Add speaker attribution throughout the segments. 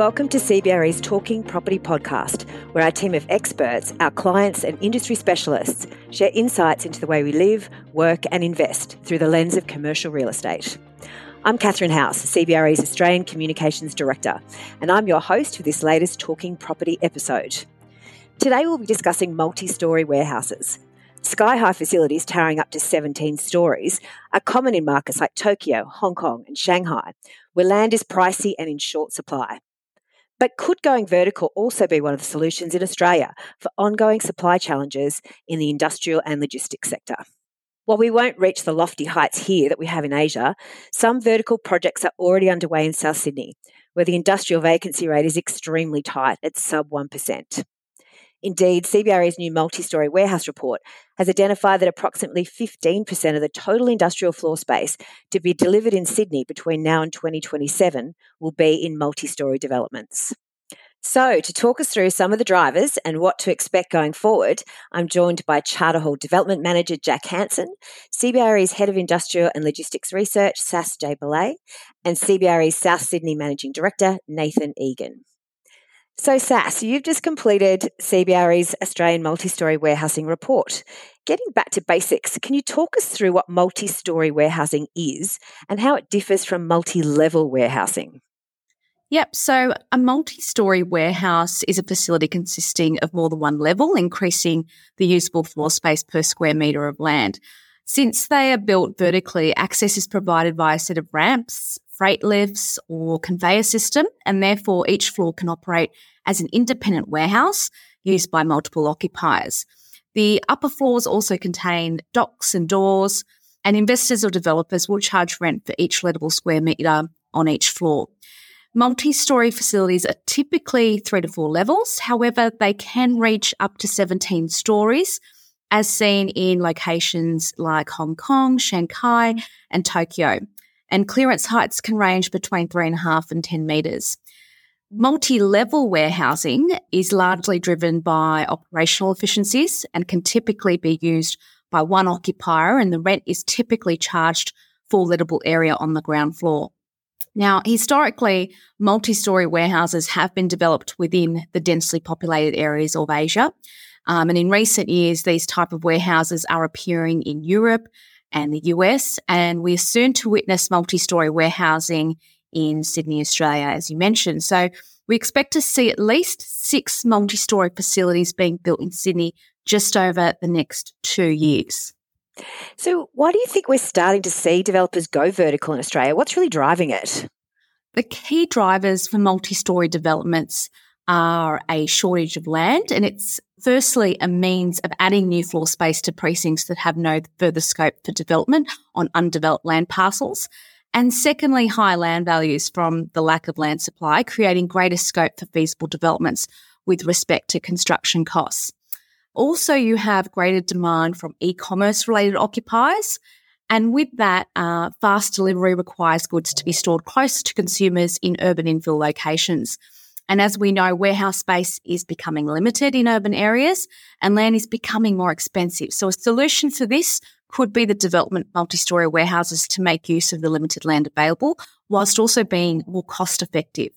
Speaker 1: Welcome to CBRE's Talking Property podcast, where our team of experts, our clients, and industry specialists share insights into the way we live, work, and invest through the lens of commercial real estate. I'm Catherine House, CBRE's Australian Communications Director, and I'm your host for this latest Talking Property episode. Today we'll be discussing multi story warehouses. Sky high facilities towering up to 17 stories are common in markets like Tokyo, Hong Kong, and Shanghai, where land is pricey and in short supply. But could going vertical also be one of the solutions in Australia for ongoing supply challenges in the industrial and logistics sector? While we won't reach the lofty heights here that we have in Asia, some vertical projects are already underway in South Sydney, where the industrial vacancy rate is extremely tight at sub 1%. Indeed, CBRE's new multi story warehouse report has identified that approximately 15% of the total industrial floor space to be delivered in Sydney between now and 2027 will be in multi story developments. So, to talk us through some of the drivers and what to expect going forward, I'm joined by Charter Hall Development Manager Jack Hansen, CBRE's Head of Industrial and Logistics Research, Sass J-Baleh, and CBRE's South Sydney Managing Director, Nathan Egan. So, Sass, you've just completed CBRE's Australian multi story warehousing report. Getting back to basics, can you talk us through what multi story warehousing is and how it differs from multi level warehousing?
Speaker 2: Yep. So a multi story warehouse is a facility consisting of more than one level, increasing the usable floor space per square metre of land. Since they are built vertically, access is provided via a set of ramps, freight lifts, or conveyor system, and therefore each floor can operate as an independent warehouse used by multiple occupiers. The upper floors also contain docks and doors, and investors or developers will charge rent for each lettable square metre on each floor. Multi story facilities are typically three to four levels. However, they can reach up to 17 stories, as seen in locations like Hong Kong, Shanghai, and Tokyo. And clearance heights can range between three and a half and 10 metres. Multi level warehousing is largely driven by operational efficiencies and can typically be used by one occupier, and the rent is typically charged for lettable area on the ground floor. Now, historically, multi story warehouses have been developed within the densely populated areas of Asia. Um, and in recent years, these type of warehouses are appearing in Europe and the US, and we're soon to witness multi story warehousing in Sydney, Australia, as you mentioned. So we expect to see at least six multi story facilities being built in Sydney just over the next two years.
Speaker 1: So, why do you think we're starting to see developers go vertical in Australia? What's really driving it?
Speaker 2: The key drivers for multi story developments are a shortage of land, and it's firstly a means of adding new floor space to precincts that have no further scope for development on undeveloped land parcels. And secondly, high land values from the lack of land supply, creating greater scope for feasible developments with respect to construction costs. Also, you have greater demand from e commerce related occupiers. And with that, uh, fast delivery requires goods to be stored close to consumers in urban infill locations. And as we know, warehouse space is becoming limited in urban areas and land is becoming more expensive. So a solution for this could be the development multi-story warehouses to make use of the limited land available whilst also being more cost effective.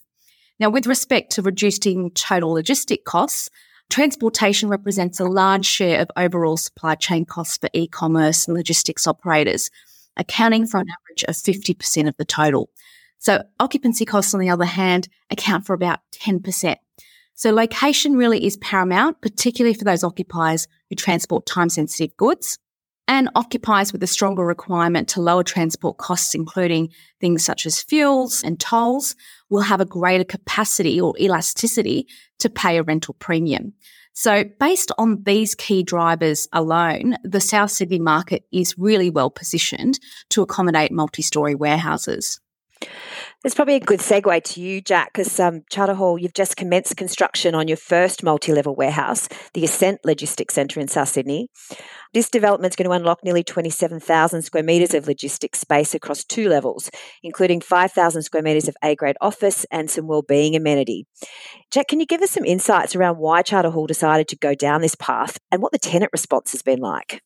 Speaker 2: Now, with respect to reducing total logistic costs, transportation represents a large share of overall supply chain costs for e-commerce and logistics operators, accounting for an average of 50% of the total. So occupancy costs, on the other hand, account for about 10%. So location really is paramount, particularly for those occupiers who transport time sensitive goods and occupiers with a stronger requirement to lower transport costs, including things such as fuels and tolls, will have a greater capacity or elasticity to pay a rental premium. So, based on these key drivers alone, the South Sydney market is really well positioned to accommodate multi story warehouses.
Speaker 1: It's probably a good segue to you, Jack, because um, Charter Hall, you've just commenced construction on your first multi level warehouse, the Ascent Logistics Centre in South Sydney. This development is going to unlock nearly 27,000 square metres of logistics space across two levels, including 5,000 square metres of A grade office and some wellbeing amenity. Jack, can you give us some insights around why Charter Hall decided to go down this path and what the tenant response has been like?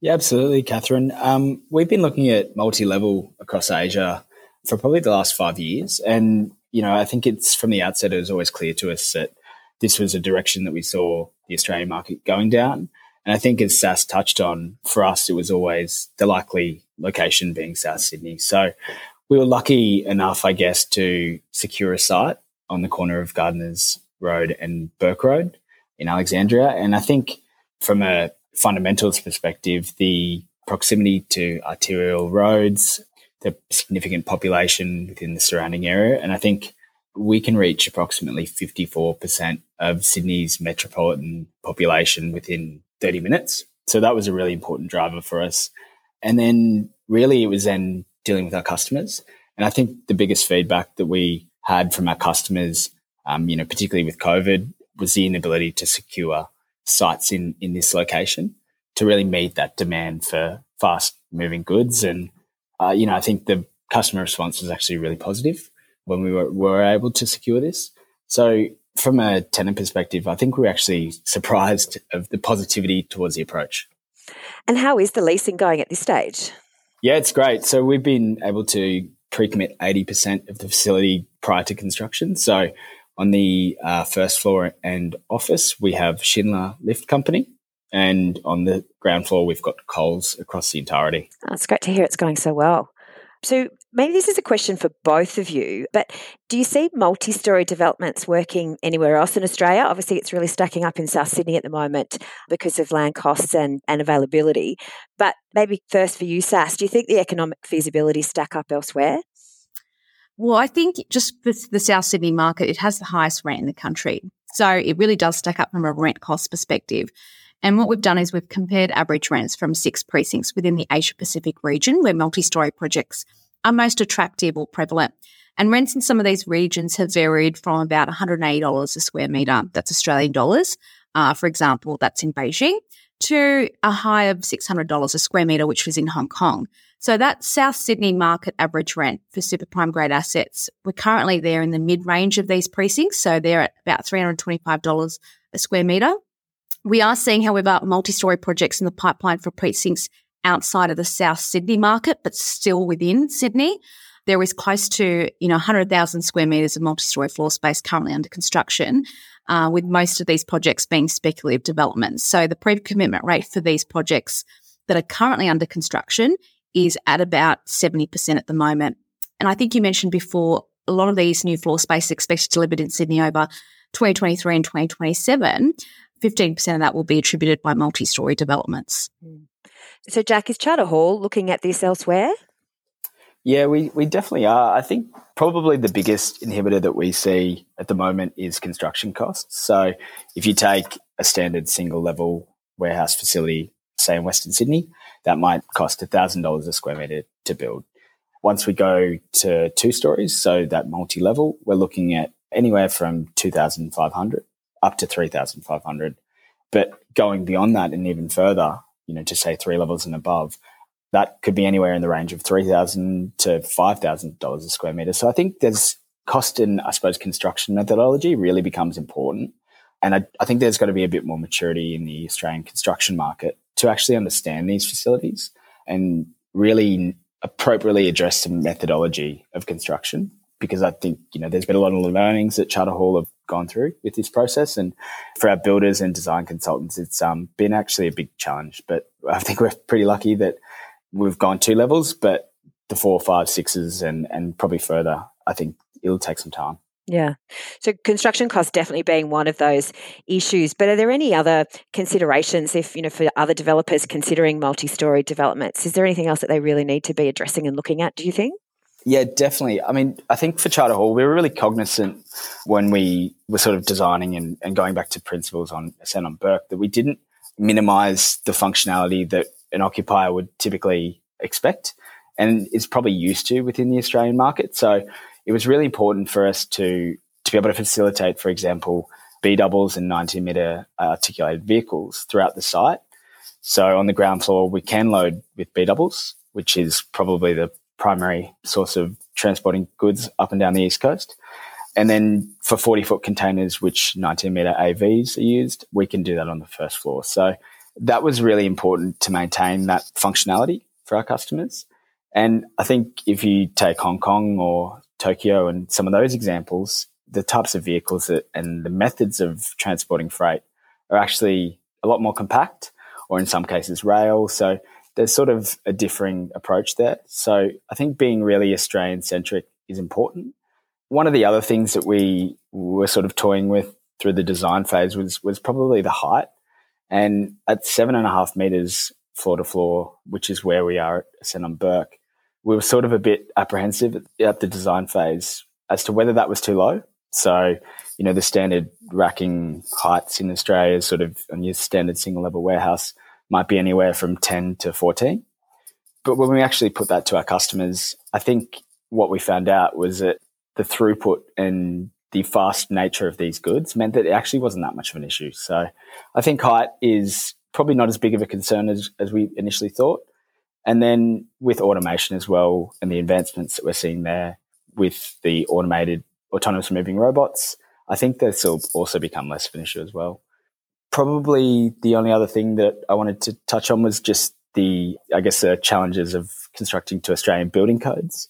Speaker 3: Yeah, absolutely, Catherine. Um, we've been looking at multi level across Asia for probably the last five years. And you know, I think it's from the outset, it was always clear to us that this was a direction that we saw the Australian market going down. And I think as Sass touched on, for us, it was always the likely location being South Sydney. So we were lucky enough, I guess, to secure a site on the corner of Gardeners Road and Bourke Road in Alexandria. And I think from a fundamentals perspective, the proximity to arterial roads, the significant population within the surrounding area. And I think we can reach approximately 54% of Sydney's metropolitan population within 30 minutes. So that was a really important driver for us. And then really it was then dealing with our customers. And I think the biggest feedback that we had from our customers, um, you know, particularly with COVID, was the inability to secure sites in, in this location to really meet that demand for fast moving goods. And, uh, you know, I think the customer response was actually really positive when we were, were able to secure this. So from a tenant perspective, I think we we're actually surprised of the positivity towards the approach.
Speaker 1: And how is the leasing going at this stage?
Speaker 3: Yeah, it's great. So we've been able to pre-commit 80% of the facility prior to construction. So on the uh, first floor and office, we have Schindler Lift Company. And on the ground floor, we've got Coles across the entirety.
Speaker 1: Oh, it's great to hear it's going so well. So maybe this is a question for both of you, but do you see multi story developments working anywhere else in Australia? Obviously, it's really stacking up in South Sydney at the moment because of land costs and, and availability. But maybe first for you, Sass, do you think the economic feasibility stack up elsewhere?
Speaker 2: Well, I think just for the South Sydney market, it has the highest rent in the country. So it really does stack up from a rent cost perspective. And what we've done is we've compared average rents from six precincts within the Asia Pacific region where multi story projects are most attractive or prevalent. And rents in some of these regions have varied from about $180 a square metre, that's Australian dollars, uh, for example, that's in Beijing, to a high of $600 a square metre, which was in Hong Kong. So that South Sydney market average rent for super prime grade assets, we're currently there in the mid range of these precincts. So they're at about $325 a square metre. We are seeing, however, multi story projects in the pipeline for precincts outside of the South Sydney market, but still within Sydney. There is close to, you know, 100,000 square metres of multi-story floor space currently under construction, uh, with most of these projects being speculative developments. So the pre-commitment rate for these projects that are currently under construction is at about 70% at the moment. And I think you mentioned before, a lot of these new floor space expected to delivered in Sydney over 2023 and 2027. 15% of that will be attributed by multi story developments. Mm.
Speaker 1: So, Jack, is Charter Hall looking at this elsewhere?
Speaker 3: Yeah, we, we definitely are. I think probably the biggest inhibitor that we see at the moment is construction costs. So, if you take a standard single level warehouse facility, say in Western Sydney, that might cost $1,000 a square metre to build. Once we go to two stories, so that multi level, we're looking at anywhere from 2,500 up to 3,500. But going beyond that and even further, you know, to say three levels and above, that could be anywhere in the range of 3000 to $5,000 a square meter. So I think there's cost and I suppose construction methodology really becomes important. And I, I think there's got to be a bit more maturity in the Australian construction market to actually understand these facilities and really appropriately address the methodology of construction because I think, you know, there's been a lot of learnings at Charter Hall have gone through with this process. And for our builders and design consultants, it's um, been actually a big challenge. But I think we're pretty lucky that we've gone two levels, but the four, five, sixes and, and probably further, I think it'll take some time.
Speaker 1: Yeah. So construction costs definitely being one of those issues. But are there any other considerations if, you know, for other developers considering multi story developments? Is there anything else that they really need to be addressing and looking at, do you think?
Speaker 3: Yeah, definitely. I mean, I think for Charter Hall, we were really cognizant when we were sort of designing and, and going back to principles on Ascent on Bourke that we didn't minimize the functionality that an occupier would typically expect and is probably used to within the Australian market. So it was really important for us to to be able to facilitate, for example, B doubles and 90 meter articulated vehicles throughout the site. So on the ground floor, we can load with B doubles, which is probably the primary source of transporting goods up and down the east coast. And then for 40 foot containers, which 19 meter AVs are used, we can do that on the first floor. So that was really important to maintain that functionality for our customers. And I think if you take Hong Kong or Tokyo and some of those examples, the types of vehicles that, and the methods of transporting freight are actually a lot more compact, or in some cases, rail. So there's sort of a differing approach there. So I think being really Australian centric is important. One of the other things that we were sort of toying with through the design phase was was probably the height. And at seven and a half meters floor to floor, which is where we are at Ascent Bourke, we were sort of a bit apprehensive at the design phase as to whether that was too low. So, you know, the standard racking heights in Australia sort of on your standard single level warehouse might be anywhere from 10 to 14. But when we actually put that to our customers, I think what we found out was that the throughput and the fast nature of these goods meant that it actually wasn't that much of an issue. So I think height is probably not as big of a concern as, as we initially thought. And then with automation as well and the advancements that we're seeing there with the automated autonomous moving robots, I think this will also become less of an issue as well. Probably the only other thing that I wanted to touch on was just the, I guess, the challenges of constructing to Australian building codes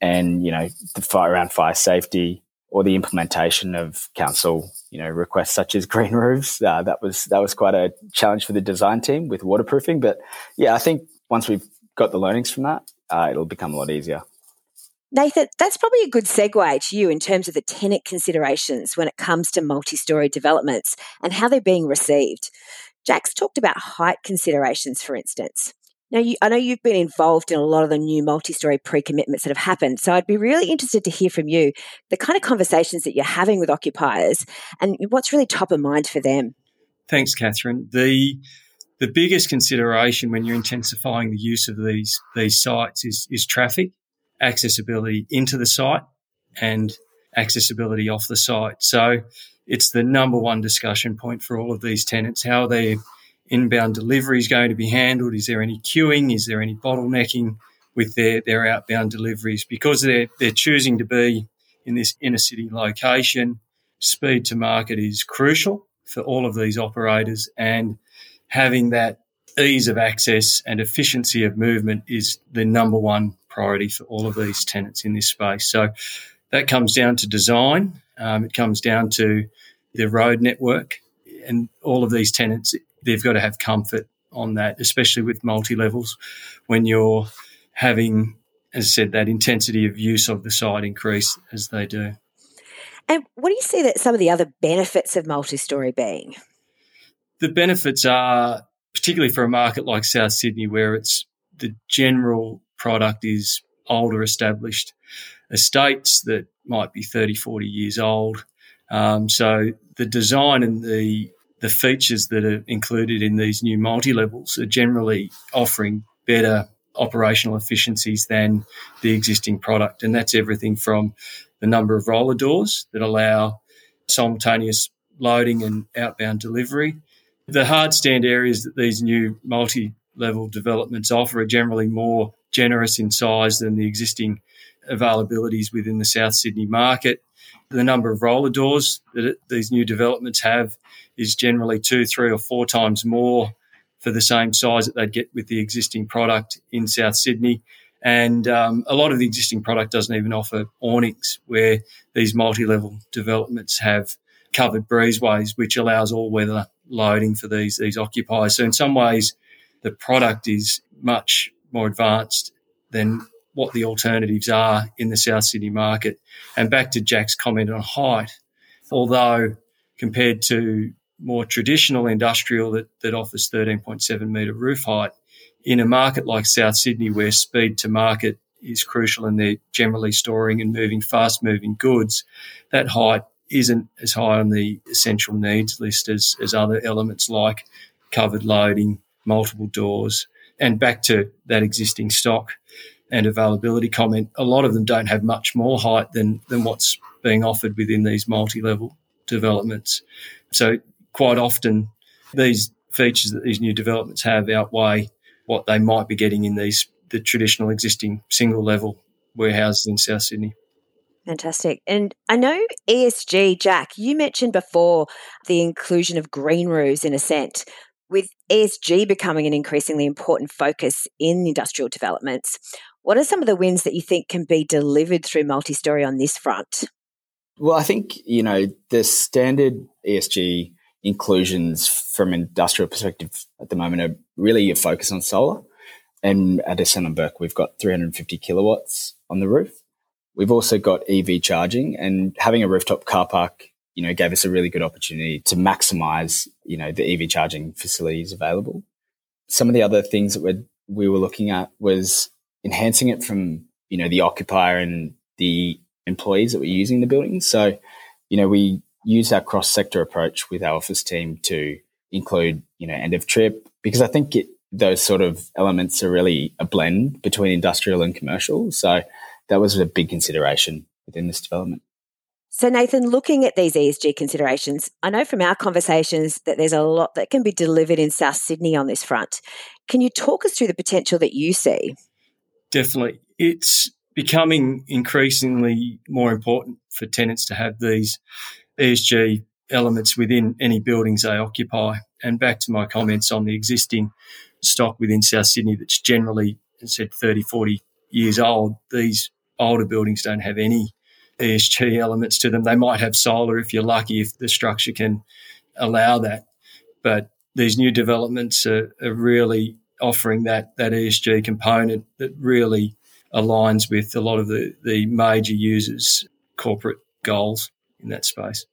Speaker 3: and, you know, the fire around fire safety or the implementation of council, you know, requests such as green roofs. Uh, that was, that was quite a challenge for the design team with waterproofing. But yeah, I think once we've got the learnings from that, uh, it'll become a lot easier.
Speaker 1: Nathan, that's probably a good segue to you in terms of the tenant considerations when it comes to multi story developments and how they're being received. Jack's talked about height considerations, for instance. Now, you, I know you've been involved in a lot of the new multi story pre commitments that have happened. So I'd be really interested to hear from you the kind of conversations that you're having with occupiers and what's really top of mind for them.
Speaker 4: Thanks, Catherine. The the biggest consideration when you're intensifying the use of these these sites is is traffic accessibility into the site and accessibility off the site. So it's the number one discussion point for all of these tenants. How are their inbound deliveries going to be handled? Is there any queuing? Is there any bottlenecking with their, their outbound deliveries? Because they're, they're choosing to be in this inner city location, speed to market is crucial for all of these operators and having that ease of access and efficiency of movement is the number one priority for all of these tenants in this space. So that comes down to design. Um, it comes down to the road network and all of these tenants, they've got to have comfort on that, especially with multi levels when you're having, as I said, that intensity of use of the site increase as they do.
Speaker 1: And what do you see that some of the other benefits of multi story being?
Speaker 4: The benefits are particularly for a market like South Sydney, where it's the general product is older established estates that might be 30, 40 years old. Um, so the design and the the features that are included in these new multi levels are generally offering better operational efficiencies than the existing product, and that's everything from the number of roller doors that allow simultaneous loading and outbound delivery. The hard stand areas that these new multi level developments offer are generally more generous in size than the existing availabilities within the South Sydney market. The number of roller doors that it, these new developments have is generally two, three, or four times more for the same size that they'd get with the existing product in South Sydney. And um, a lot of the existing product doesn't even offer awnings, where these multi level developments have covered breezeways, which allows all weather loading for these, these occupiers. So, in some ways, the product is much more advanced than what the alternatives are in the South Sydney market. And back to Jack's comment on height, although compared to more traditional industrial that, that offers 13.7 metre roof height, in a market like South Sydney where speed to market is crucial and they're generally storing and moving fast moving goods, that height isn't as high on the essential needs list as, as other elements like covered loading, multiple doors, and back to that existing stock and availability comment, a lot of them don't have much more height than, than what's being offered within these multi-level developments. So quite often these features that these new developments have outweigh what they might be getting in these the traditional existing single level warehouses in South Sydney.
Speaker 1: Fantastic. And I know ESG, Jack, you mentioned before the inclusion of green roofs in Ascent With ESG becoming an increasingly important focus in industrial developments, what are some of the wins that you think can be delivered through multi-story on this front?
Speaker 3: Well, I think, you know, the standard ESG inclusions from industrial perspective at the moment are really a focus on solar. And at Bourke, we've got 350 kilowatts on the roof. We've also got EV charging and having a rooftop car park you know, gave us a really good opportunity to maximize, you know, the EV charging facilities available. Some of the other things that we we were looking at was enhancing it from, you know, the occupier and the employees that were using the building. So, you know, we used our cross sector approach with our office team to include, you know, end of trip because I think it, those sort of elements are really a blend between industrial and commercial. So that was a big consideration within this development.
Speaker 1: So, Nathan, looking at these ESG considerations, I know from our conversations that there's a lot that can be delivered in South Sydney on this front. Can you talk us through the potential that you see?
Speaker 4: Definitely. It's becoming increasingly more important for tenants to have these ESG elements within any buildings they occupy. And back to my comments on the existing stock within South Sydney that's generally, as said, 30, 40 years old, these older buildings don't have any ESG elements to them. They might have solar if you're lucky, if the structure can allow that. But these new developments are, are really offering that, that ESG component that really aligns with a lot of the, the major users' corporate goals in that space.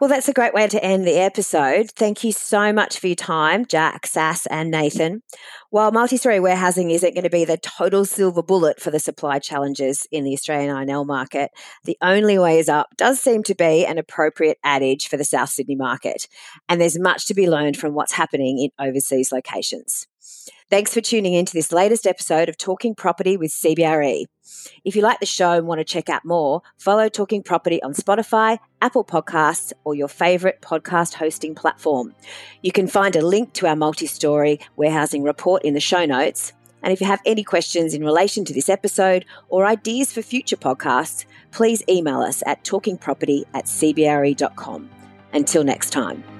Speaker 1: Well, that's a great way to end the episode. Thank you so much for your time, Jack, Sass, and Nathan. While multi story warehousing isn't going to be the total silver bullet for the supply challenges in the Australian I&L market, the only way is up does seem to be an appropriate adage for the South Sydney market. And there's much to be learned from what's happening in overseas locations. Thanks for tuning in to this latest episode of Talking Property with CBRE. If you like the show and want to check out more, follow Talking Property on Spotify, Apple Podcasts, or your favourite podcast hosting platform. You can find a link to our multi story warehousing report in the show notes. And if you have any questions in relation to this episode or ideas for future podcasts, please email us at talkingproperty at cbre.com. Until next time.